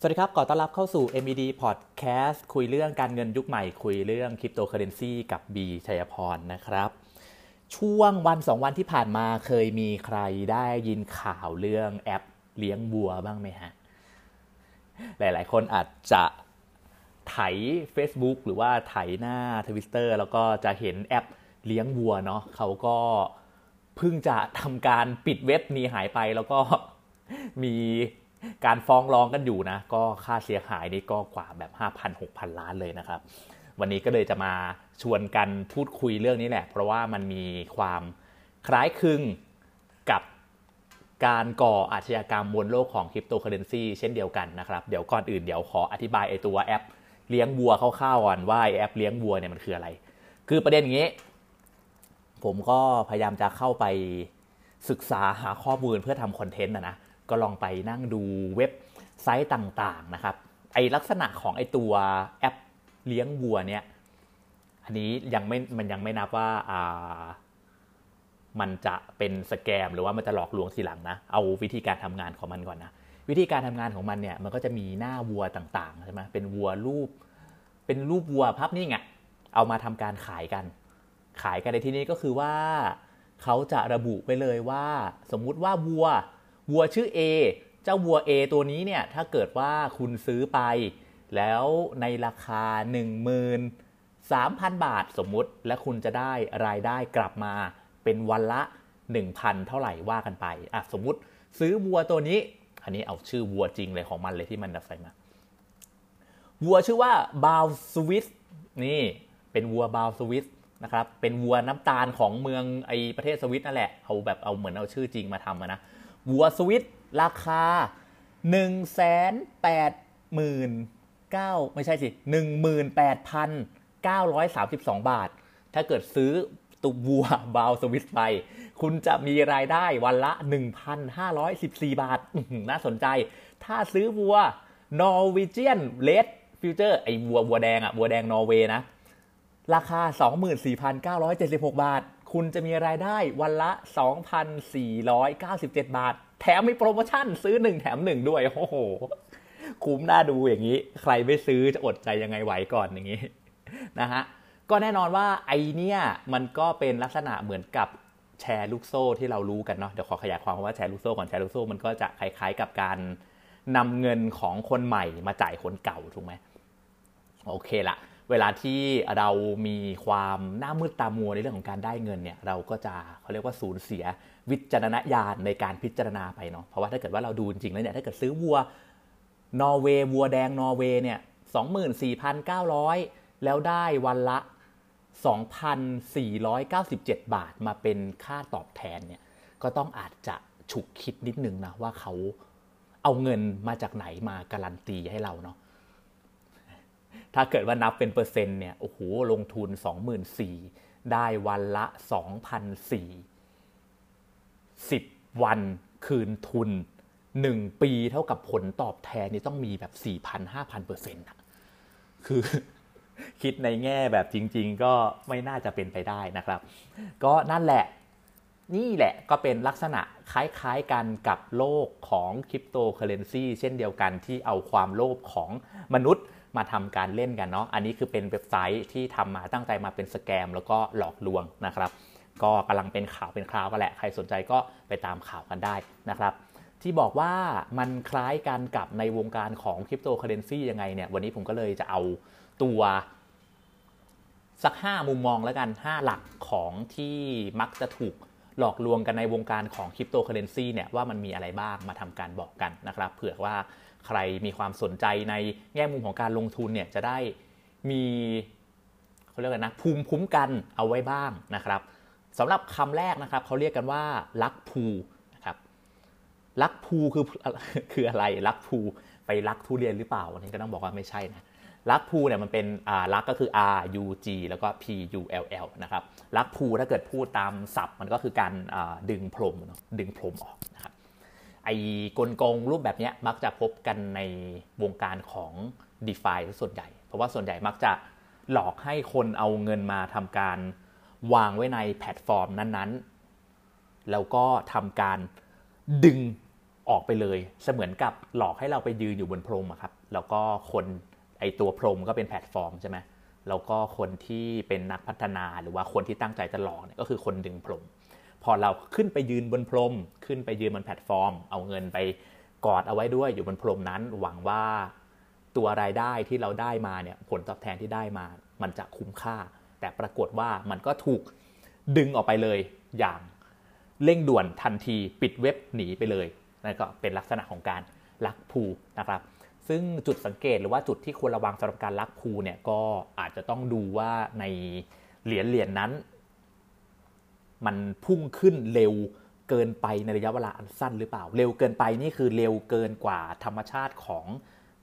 สวัสดีครับ ขอต้อนรับเข้าสู่ MED Podcast คุยเรื่องการเงินยุคใหม่ คุยเรื่องคริปโตเคอเรนซีกับบีชัยพรนะครับ ช่วงวันสองวันที่ผ่านมาเคยมีใครได้ยินข่าวเรื่องแอปเลี้ยงวัวบ้างไหมฮะ หลาย ๆ คนอาจจะไถ Facebook หรือว่าไถหน้า Twitter แล้วก็จะเห็นแอปเลี้ยงวัวเนาะเขาก็เพิ่งจะทำการปิดเว็บนี้หายไปแล้วก็มี การฟ้องร้องกันอยู่นะ ก็ค่าเสียหายนี่ก็กว่าแบบ 5,000 6,000 ล้านเลยนะครับ วันนี้ก็เลยจะมาชวนกันพูดคุยเรื่องนี้แหละ เพราะว่ามันมีความคล้ายคลึงกับการก่ออาชญากรรมบนโลกของคริปโตเคอเรนซีเช่นเดียวกันนะครับ เดี๋ยวก่อนอื่นเดี๋ยวขออธิบายไอตัวแอปเลี้ยงวัวคร่าวๆก่อนว่าแอปเลี้ยงวัวเนี่ยมันคืออะไร คือประเด็นอย่างนี้ ผมก็พยายามจะเข้าไปศึกษาหาข้อมูลเพื่อทำคอนเทนต์นะนะ ก็ลองไปนั่งดูเว็บไซต์ต่างๆนะครับ ไอลักษณะของไอตัวแอปเลี้ยงวัวเนี่ย อันนี้ยังไม่ มันยังไม่นับว่าอ่ามันจะเป็นสแกม หรือว่ามันจะหลอกลวงทีหลังนะ เอาวิธีการทำงานของมันก่อนนะ วิธีการทำงานของมันเนี่ย มันก็จะมีหน้าวัวต่างๆใช่ไหมเป็นวัวรูป เป็นรูปวัวภาพนิ่งอะเอามาทำการขายกัน ขายกันในที่นี้ก็คือว่าเขาจะระบุไปเลยว่า สมมุติว่าวัว วัวชื่อ A เจ้าวัว A ตัวนี้เนี่ยถ้าเกิดว่าคุณซื้อไป แล้วในราคา 13,000 บาทสมมุติ และคุณจะได้รายได้กลับมาเป็นวันละ 1,000 เท่าไหร่ว่ากันไปอะสมมุติซื้อวัวตัวนี้ อันนี้เอาชื่อวัวจริงเลยของมันเลยที่มันใส่มาวัวชื่อว่าบาวสวิสนี่เป็นวัวบาวสวิสนะครับเป็นวัวน้ำตาลของเมืองไอประเทศสวิตนั่นแหละเอาแบบเอาเหมือนเอาชื่อจริงมาทำนะ วัวสวิตราคา 1 8 0 0 0 9ไม่ใช่สิ 18,932 บาท ถ้าเกิดซื้อตุวัวบาวสวิตไป คุณจะมีรายได้วันละ 1,514 บาท น่าสนใจ ถ้าซื้อวัว Norwegian Red Future ไอ้วัววัวแดงอะวัวแดงนอร์เวย์นะ ราคา 24,976 บาท คุณจะมีรายได้วันละ 2,497 บาท แถมมีโปรโมชั่นซื้อ 1 แถม 1 ด้วย โอ้โห คุ้มน่าดูอย่างนี้ ใครไม่ซื้อจะอดใจยังไงไหวก่อนอย่างนี้นะฮะ ก็แน่นอนว่าไอเนี้ยมันก็เป็นลักษณะเหมือนกับแชร์ลูกโซ่ที่เรารู้กันเนาะ เดี๋ยวขอขยายความว่าแชร์ลูกโซ่ก่อนแชร์ลูกโซ่มันก็จะคล้ายๆกับการนำเงินของคนใหม่มาจ่ายคนเก่าถูกไหมโอเคละ เวลาที่เรามีความหน้ามืดตามัวในเรื่องของการได้เงินเนี่ยเราก็จะเขาเรียกว่าสูญเสียวิจารณญาณในการพิจารณาไปเนาะเพราะว่าถ้าเกิดว่าเราดูจริงแล้วเนี่ยถ้าเกิดซื้อวัวนอร์เวย์วัวแดงนอร์เวย์เนี่ยสองหมื่นสี่พันเก้าร้อยแล้วได้วันละ 2,497 บาทมาเป็นค่าตอบแทนเนี่ยก็ต้องอาจจะฉุกคิดนิดนึงนะว่าเขาเอาเงินมาจากไหนมาการันตีให้เราเนาะ ถ้าเกิดว่านับเป็นเปอร์เซ็นต์เนี่ยโอ้โหลงทุน 24,000ได้วันละ2,004 10 วันคืนทุน 1 ปีเท่ากับผลตอบแทนนี่ต้องมีแบบ 4,000-5,000เปอร์เซ็นต์คือคิดในแง่แบบจริง ๆ ก็ไม่น่าจะเป็นไปได้นะครับ ก็นั่นแหละนี่แหละก็เป็นลักษณะคล้ายๆกันกับโลกของคริปโตเคอเรนซีเช่นเดียวกันที่เอาความโลภของมนุษย์ มาทำการเล่นกันเนาะอันนี้คือเป็นเว็บไซต์ที่ทำมาตั้งใจมาเป็นสแกม แล้วก็หลอกลวงนะครับ ก็กำลังเป็นข่าวเป็นคราวกันแหละใครสนใจก็ไปตามข่าวกันได้นะครับที่บอกว่ามันคล้ายกันกับในวงการของคริปโตเคอเรนซียังไงเนี่ยวันนี้ผมก็เลยจะเอาตัวสัก 5 มุมมองแล้วกัน 5 หลักของที่มักจะถูก หลอกลวงกันในวงการของคริปโตเคอเรนซีเนี่ยว่ามันมีอะไรบ้างมาทำการบอกกันนะครับเผื่อว่าใครมีความสนใจในแง่มุมของการลงทุนเนี่ยจะได้มีเขาเรียกกันนะภูมิคุ้มกันเอาไว้บ้างนะครับสำหรับคำแรกนะครับเขาเรียกกันว่าลักภูนะครับลักภูคือคืออะไรลักภูไปลักทุเรียนหรือเปล่าอันนี้ก็ต้องบอกว่าไม่ใช่นะ ลักภูเนี่ยมันเป็นลักก็คือ R U G แล้วก็ P U L L นะครับลักภูถ้าเกิดพูดตามศัพท์มันก็คือการดึงพรมดึงพรมออกนะครับไอ้กลโกงรูปแบบนี้มักจะพบกันในวงการของ d e f าส่วนใหญ่ เพราะว่าส่วนใหญ่มักจะหลอกให้คนเอาเงินมาทำการวางไว้ในแพลตฟอร์มนั้นๆ แล้วก็ทำการดึงออกไปเลย เสมือนกับหลอกให้เราไปยืนอยู่บนพรมอะครับ แล้วก็คน ไอตัวพรมก็เป็นแพลตฟอร์มใช่ไหมแล้วก็คนที่เป็นนักพัฒนาหรือว่าคนที่ตั้งใจจะหลอกเนี่ยก็คือคนดึงพรม พอเราขึ้นไปยืนบนพรม ขึ้นไปยืนบนแพลตฟอร์ม เอาเงินไปกองเอาไว้ด้วยอยู่บนพรมนั้น หวังว่าตัวรายได้ที่เราได้มาเนี่ยผลตอบแทนที่ได้มา มันจะคุ้มค่า แต่ปรากฏว่ามันก็ถูกดึงออกไปเลยอย่างเร่งด่วนทันทีปิดเว็บหนีไปเลยนั่นก็เป็นลักษณะของการลักภูนะครับ ซึ่งจุดสังเกตหรือว่าจุดที่ควรระวังสำหรับการลักภูเนี่ยก็อาจจะต้องดูว่าในเหรียญเหรียญนั้น มันพุ่งขึ้นเร็วเกินไปในระยะเวลาอันสั้นหรือเปล่า เร็วเกินไปนี่คือเร็วเกินกว่าธรรมชาติของ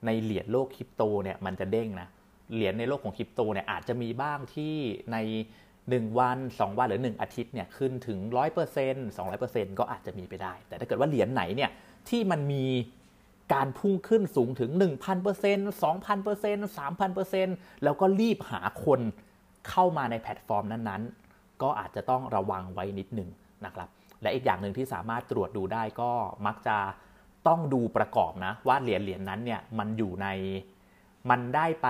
ในเหรียญโลกคริปโตเนี่ยมันจะเด้งนะเหรียญในโลกของคริปโตเนี่ยอาจจะมีบ้างที่ใน 1 วัน 2 วันหรือ 1 อาทิตย์เนี่ยขึ้นถึง 100% 200%ก็อาจจะมีไปได้ แต่ถ้าเกิดว่าเหรียญไหนเนี่ยที่มันมี การพุ่งขึ้นสูงถึง 1,000% 2,000% 3,000%แล้วก็รีบหาคนเข้ามาในแพลตฟอร์มนั้นๆ ก็อาจจะต้องระวังไว้นิดหนึ่งนะครับ และอีกอย่างหนึ่งที่สามารถตรวจดูได้ก็มักจะต้องดูประกอบนะ ว่าเหรียญเหรียญนั้นเนี่ยมันอยู่ในมันได้ไป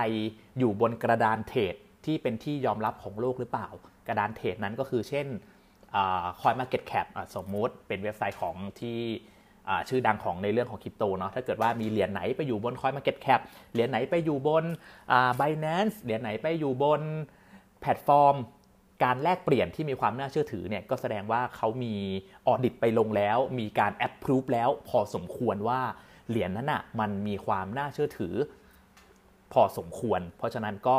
อยู่บนกระดานเทรดที่เป็นที่ยอมรับของโลกหรือเปล่า กระดานเทรดนั้นก็คือเช่น CoinMarketCap สมมุติเป็นเว็บไซต์ของที่ ชื่อดังของในเรื่องของคริปโตเนาะถ้าเกิดว่ามีเหรียญไหนไปอยู่บน CoinMarketCap เหรียญไหนไปอยู่บน Binance เหรียญไหนไปอยู่บนแพลตฟอร์ม การแลกเปลี่ยนที่มีความน่าเชื่อถือเนี่ยก็แสดงว่าเขามีออดิตไปลงแล้ว มีการแอปพรูฟแล้ว พอสมควรว่าเหรียญนั้นอะมันมีความน่าเชื่อถือ พอสมควร เพราะฉะนั้นก็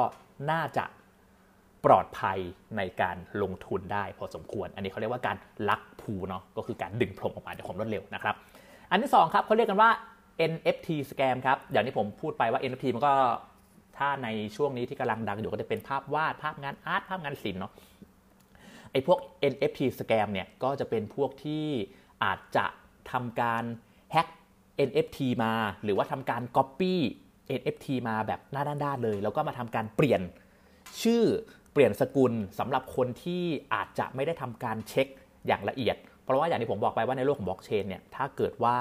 น่าจะปลอดภัยในการลงทุนได้พอสมควร อันนี้เขาเรียกว่าการลักพูเนาะ ก็คือการดึงพรมออกมาในความรวดเร็วนะครับ อันที่2ครับเขาเรียกกันว่า NFT scam ครับอย่างที่ผมพูดไปว่า NFT มันก็ถ้าในช่วงนี้ที่กำลังดังอยู่ก็จะเป็นภาพวาดภาพงานอาร์ตภาพงานศิลป์เนาะไอ้พวก NFT scam เนี่ยก็จะเป็นพวกที่อาจจะทำการแฮ็ก NFT มา หรือว่าทำการ Copy NFT มาแบบหน้าด้านๆเลย แล้วก็มาทำการเปลี่ยนชื่อเปลี่ยนสกุลสำหรับคนที่อาจจะไม่ได้ทำการเช็คอย่างละเอียด เพราะว่าอย่างที่ผมบอกไปว่าในโลกของบล็อกเชนเนี่ยถ้าเกิดว่า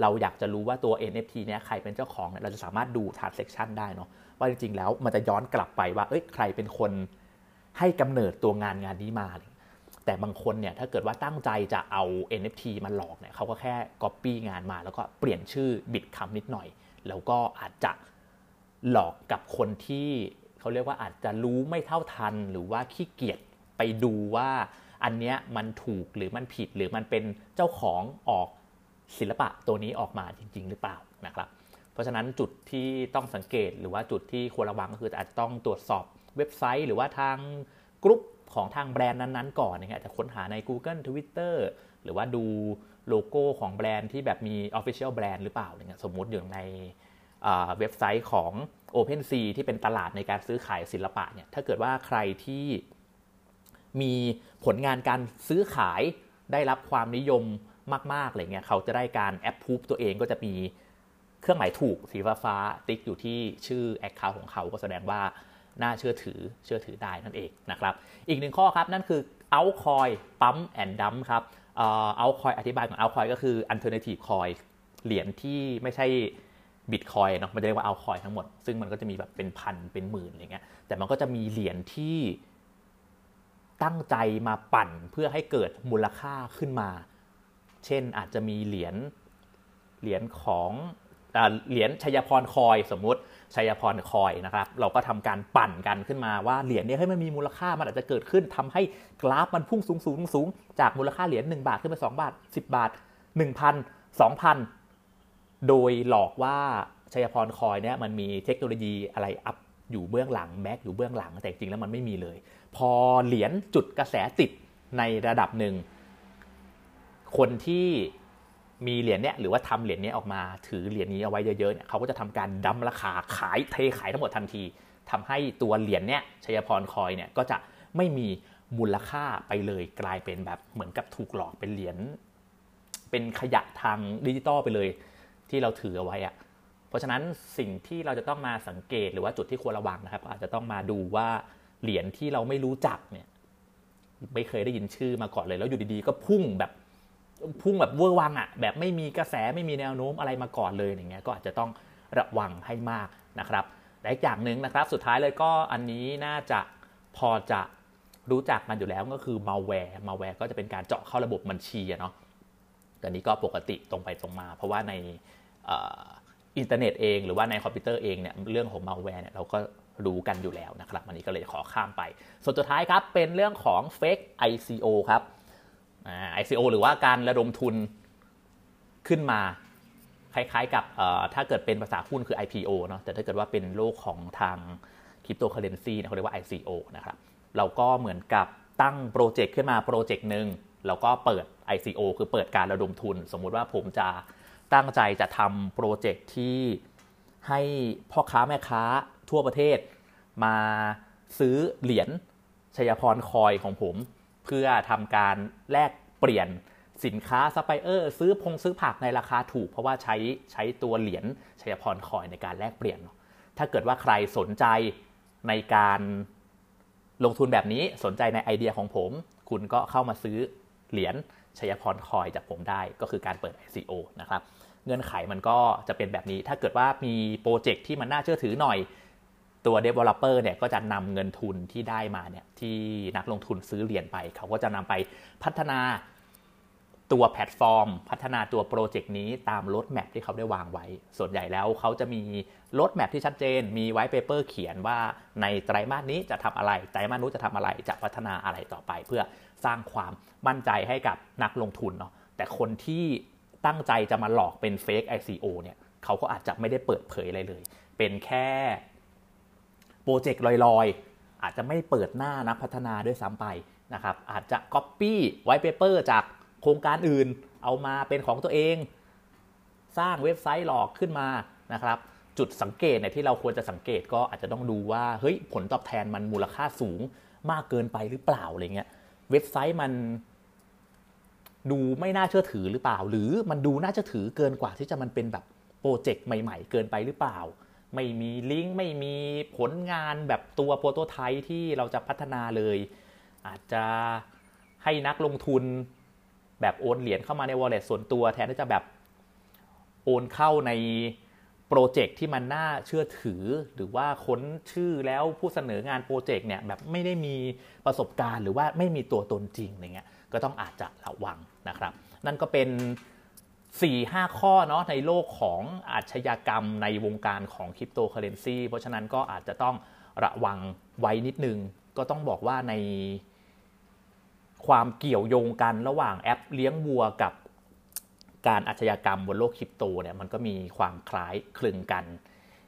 เราอยากจะรู้ว่าตัว NFT เนี่ยใครเป็นเจ้าของเนี่ยเราจะสามารถดู transaction ได้เนาะว่าจริงๆแล้วมันจะย้อนกลับไปว่าเอ้ยใครเป็นคนให้กำเนิดตัวงานงานนี้มา แต่บางคนเนี่ยถ้าเกิดว่าตั้งใจจะเอา NFT มาหลอกเนี่ยเขาก็แค่ copy งานมา แล้วก็เปลี่ยนชื่อบิดคำนิดหน่อย แล้วก็อาจจะหลอกกับคนที่เขาเรียกว่าอาจจะรู้ไม่เท่าทัน หรือว่าขี้เกียจไปดูว่า อันเนี้ยมันถูกหรือมันผิดหรือมันเป็นเจ้าของออกศิลปะตัวนี้ออกมาจริง ๆ หรือเปล่านะครับ เพราะฉะนั้นจุดที่ต้องสังเกตหรือว่าจุดที่ควรระวังก็คืออาจจะต้องตรวจสอบเว็บไซต์ หรือว่าทางกรุ๊ปของทางแบรนด์นั้นๆ ก่อนนะครับจะค้นหาใน Google Twitter หรือว่าดูโลโก้ของแบรนด์ที่แบบมี Official แบรนด์หรือเปล่าเนี่ยสมมุติอย่างในเว็บไซต์ของ OpenSea ที่เป็นตลาดในการซื้อขายศิลปะเนี่ยถ้าเกิดว่าใครที่ มีผลงานการซื้อขายได้รับความนิยมมากๆอะไรเงี้ยเขาจะได้การแอปพูฟตัวเองก็จะมีเครื่องหมายถูกสีฟ้าฟ้าติ๊กอยู่ที่ชื่อ account ของเขาก็แสดงว่าน่าเชื่อถือเชื่อถือได้นั่นเองนะครับ อีกหนึ่งข้อครับ นั่นคือ altcoin pump and dump ครับ altcoin อธิบายของ altcoin ก็คือ alternative coin เหรียญที่ไม่ใช่บิตคอยน์เนาะมันจะเรียกว่า altcoin ทั้งหมด ซึ่งมันก็จะมีแบบเป็นพันเป็นหมื่นอย่างเงี้ยแต่มันก็จะมีเหรียญที่ ตั้งใจมาปั่นเพื่อให้เกิดมูลค่าขึ้นมา เช่นอาจจะมีเหรียญเหรียญของเหรียญชัยพรคอยสมมุติชัยพรคอยนะครับ เราก็ทำการปั่นกันขึ้นมาว่าเหรียญนี้ให้มันมีมูลค่ามันอาจจะเกิดขึ้นทำให้กราฟมันพุ่งสูงสูงสูงจากมูลค่าเหรียญ1บาทขึ้นไป2บาท 10 บาท 1,000 2,000 โดยหลอกว่าชัยพรคอยเนี่ยมันมีเทคโนโลยีอะไรอัพอยู่เบื้องหลังแบ็กอยู่เบื้องหลังแต่จริงแล้วมันไม่มีเลย พอเหรียญจุดกระแสติดในระดับหนึ่ง คนที่มีเหรียญเนี้ยหรือว่าทำเหรียญนี้ออกมาถือเหรียญนี้เอาไว้เยอะๆเนี่ยเขาก็จะทำการดั้มราคาขายเทขายทั้งหมดทันทีทำให้ตัวเหรียญเนี้ยชัยพรคอยเนี่ยก็จะไม่มีมูลค่าไปเลยกลายเป็นแบบเหมือนกับถูกหลอกเป็นเหรียญเป็นขยะทางดิจิตอลไปเลยที่เราถือเอาไว้อะเพราะฉะนั้นสิ่งที่เราจะต้องมาสังเกตหรือว่าจุดที่ควรระวังนะครับ อาจจะต้องมาดูว่า เหรียญที่เราไม่รู้จักเนี่ย ไม่เคยได้ยินชื่อมาก่อนเลย แล้วอยู่ดีๆ ก็พุ่งแบบพุ่งแบบเวอร์วังอะแบบไม่มีกระแสไม่มีแนวโน้มอะไรมาก่อนเลยอย่างเงี้ยก็อาจจะต้องระวังให้มากนะครับและอีกอย่างหนึ่งนะครับ สุดท้ายเลยก็อันนี้น่าจะพอจะรู้จักกันอยู่แล้วก็คือ malware malware ก็จะเป็นการเจาะเข้าระบบบัญชีเนาะแต่นี้ก็ปกติตรงไปตรงมา เพราะว่าในอินเทอร์เน็ตเองหรือว่าในคอมพิวเตอร์เองเนี่ยเรื่องของมาแวร์เนี่ยเราก็ รู้กันอยู่แล้วนะครับอันนี้ก็เลยขอข้ามไป ส่วนสุดท้ายครับเป็นเรื่องของ Fake ICO ครับ ICO หรือว่าการระดมทุนขึ้นมาคล้ายๆกับถ้าเกิดเป็นภาษาหุ้นคือ IPO เนาะแต่ถ้าเกิดว่าเป็นโลกของทางคริปโตเคอเรนซีเขาเรียกว่า ICO นะครับเราก็เหมือนกับตั้งโปรเจกต์ขึ้นมาโปรเจกต์หนึ่งเราก็เปิด ICO คือเปิดการระดมทุน สมมุติว่าผมจะตั้งใจจะทำโปรเจกต์ที่ให้พ่อค้าแม่ค้า ทั่วประเทศ มาซื้อเหรียญชัยพร coin ของผม เพื่อทำการแลกเปลี่ยนสินค้าซัพพลายเออร์ซื้อพงซื้อผักในราคาถูก เพราะว่าใช้ใช้ตัวเหรียญชัยพร coin ในการแลกเปลี่ยน ถ้าเกิดว่าใครสนใจในการลงทุนแบบนี้สนใจในไอเดียของผม คุณก็เข้ามาซื้อเหรียญชัยพร coin จากผมได้ก็คือการเปิด ICO นะครับ เงื่อนไขมันก็จะเป็นแบบนี้ ถ้าเกิดว่ามีโปรเจกต์ที่มันน่าเชื่อถือหน่อย ตัว Developer เนี่ยก็จะนำเงินทุนที่ได้มาเนี่ยที่นักลงทุนซื้อเหรียญไป เขาก็จะนำไปพัฒนาตัวแพลตฟอร์ม พัฒนาตัวโปรเจกต์นี้ตาม roadmap ที่เขาได้วางไว้ ส่วนใหญ่แล้วเขาจะมี roadmap ที่ชัดเจน มี white paper เขียนว่าในไตรมาสนี้จะทำอะไร ไตรมาสนู้นจะทำอะไร จะพัฒนาอะไรต่อไป เพื่อสร้างความมั่นใจให้กับนักลงทุนเนาะ แต่คนที่ตั้งใจจะมาหลอกเป็นเฟก ICO เนี่ย เขาก็อาจจะไม่ได้เปิดเผยอะไรเลย เป็นแค่ โปรเจกต์ลอยๆ อาจจะไม่เปิดหน้านักพัฒนาด้วยซ้ำไปนะครับอาจจะ Copy white paper จากโครงการอื่น เอามาเป็นของตัวเอง สร้างเว็บไซต์หลอกขึ้นมานะครับจุดสังเกตเนี่ยที่เราควรจะสังเกตก็อาจจะต้องดูว่าเฮ้ยผลตอบแทนมันมูลค่าสูงมากเกินไปหรือเปล่าอะไรเงี้ยเว็บไซต์มันดูไม่น่าเชื่อถือหรือเปล่า หรือมันดูน่าเชื่อถือเกินกว่าที่จะมันเป็นแบบโปรเจกต์ใหม่ ๆ เกินไปหรือเปล่า ไม่มีลิงก์ไม่มีผลงานแบบตัวโปรโตไทป์ที่เราจะพัฒนาเลย อาจจะให้นักลงทุนแบบโอนเหรียญเข้ามาใน wallet ส่วนตัวแทนที่จะแบบโอนเข้าในโปรเจกต์ที่มันน่าเชื่อถือ หรือว่าค้นชื่อแล้วผู้เสนองานโปรเจกต์เนี่ยแบบไม่ได้มีประสบการณ์ หรือว่าไม่มีตัวตนจริงอะไรเงี้ยก็ต้องอาจจะระวังนะครับ นั่นก็เป็น 4-5 ข้อเนาะในโลกของอาชญากรรมในวงการของคริปโตเคอเรนซีเพราะฉะนั้นก็อาจจะต้องระวังไว้นิดนึง ก็ต้องบอกว่าในความเกี่ยวโยงกันระหว่างแอปเลี้ยงวัวกับการอาชญากรรมบนโลกคริปโตเนี่ยมันก็มีความคล้ายคลึงกัน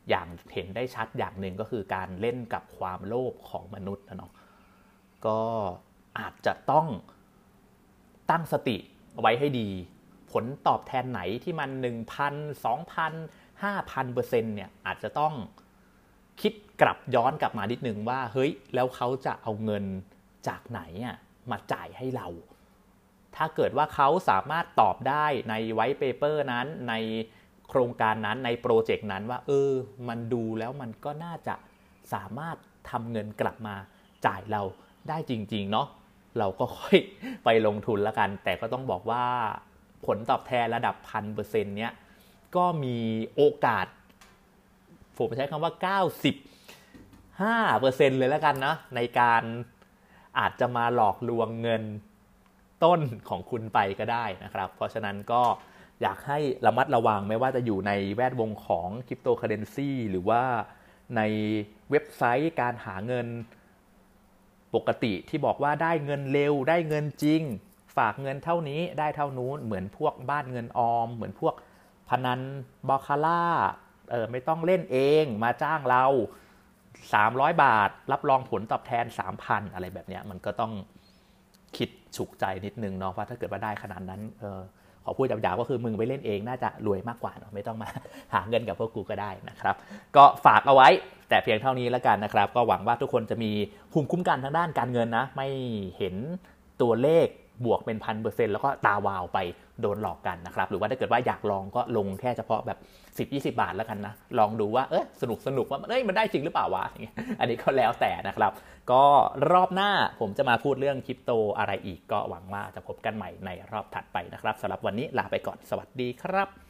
อย่างเห็นได้ชัดอย่างหนึ่งก็คือการเล่นกับความโลภของมนุษย์นะเนาะก็อาจจะต้องตั้งสติไว้ให้ดี ผลตอบแทนไหนที่มัน 1,000 2,000 5,000เปอร์เซ็นต์เนี่ยอาจจะต้องคิดกลับย้อนกลับมานิดนึงว่า เฮ้ย แล้วเขาจะเอาเงินจากไหนอะมาจ่ายให้เรา ถ้าเกิดว่าเขาสามารถตอบได้ใน white paper นั้นในโครงการนั้นในโปรเจกต์นั้นว่า เออ มันดูแล้วมันก็น่าจะสามารถทำเงินกลับมาจ่ายเราได้จริง ๆ เนาะเราก็ค่อยไปลงทุนล้วกัน แต่ก็ต้องบอกว่า ผลตอบแทนระดับพันเปอร์เซ็นต์เนี้ยก็มีโอกาส ผมใช้คำว่า 95เปอร์เซ็นต์เลยแล้วกันนะในการอาจจะมาหลอกลวงเงินต้นของคุณไปก็ได้นะครับ เพราะฉะนั้นก็อยากให้ระมัดระวังไม่ว่าจะอยู่ในแวดวงของคริปโตเคอเรนซีหรือว่าในเว็บไซต์การหาเงินปกติที่บอกว่าได้เงินเร็วได้เงินจริง ฝากเงินเท่านี้ได้เท่านู้นเหมือนพวกบ้านเงินออม เหมือนพวกพนันบอคาร่าเออไม่ต้องเล่นเองมาจ้างเรา 300 บาท รับรองผลตอบแทน 3,000 อะไรแบบนี้มันก็ต้องคิดฉุกใจนิดนึงเนาะว่าถ้าเกิดว่าได้ขนาดนั้นเออขอพูดหยาบๆก็คือมึงไปเล่นเองน่าจะรวยมากกว่าเนาะไม่ต้องมาหาเงินกับพวกกูก็ได้นะครับ ก็ฝากเอาไว้แต่เพียงเท่านี้แล้วกันนะครับ ก็หวังว่าทุกคนจะมีภูมิคุ้มกันทางด้านการเงินนะ ไม่เห็นตัวเลข บวกเป็นพันเปอร์เซ็นต์แล้วก็ตาวาวไปโดนหลอกกันนะครับ หรือว่าถ้าเกิดว่าอยากลองก็ลงแค่เฉพาะแบบ 10 20 บาทแล้วกันนะ ลองดูว่าเออสนุกสนุกว่าเอ้ยมันได้จริงหรือเปล่าวะอันนี้ก็แล้วแต่นะครับ ก็รอบหน้าผมจะมาพูดเรื่องคริปโตอะไรอีกก็หวังว่าจะพบกันใหม่ในรอบถัดไปนะครับสำหรับวันนี้ลาไปก่อนสวัสดีครับ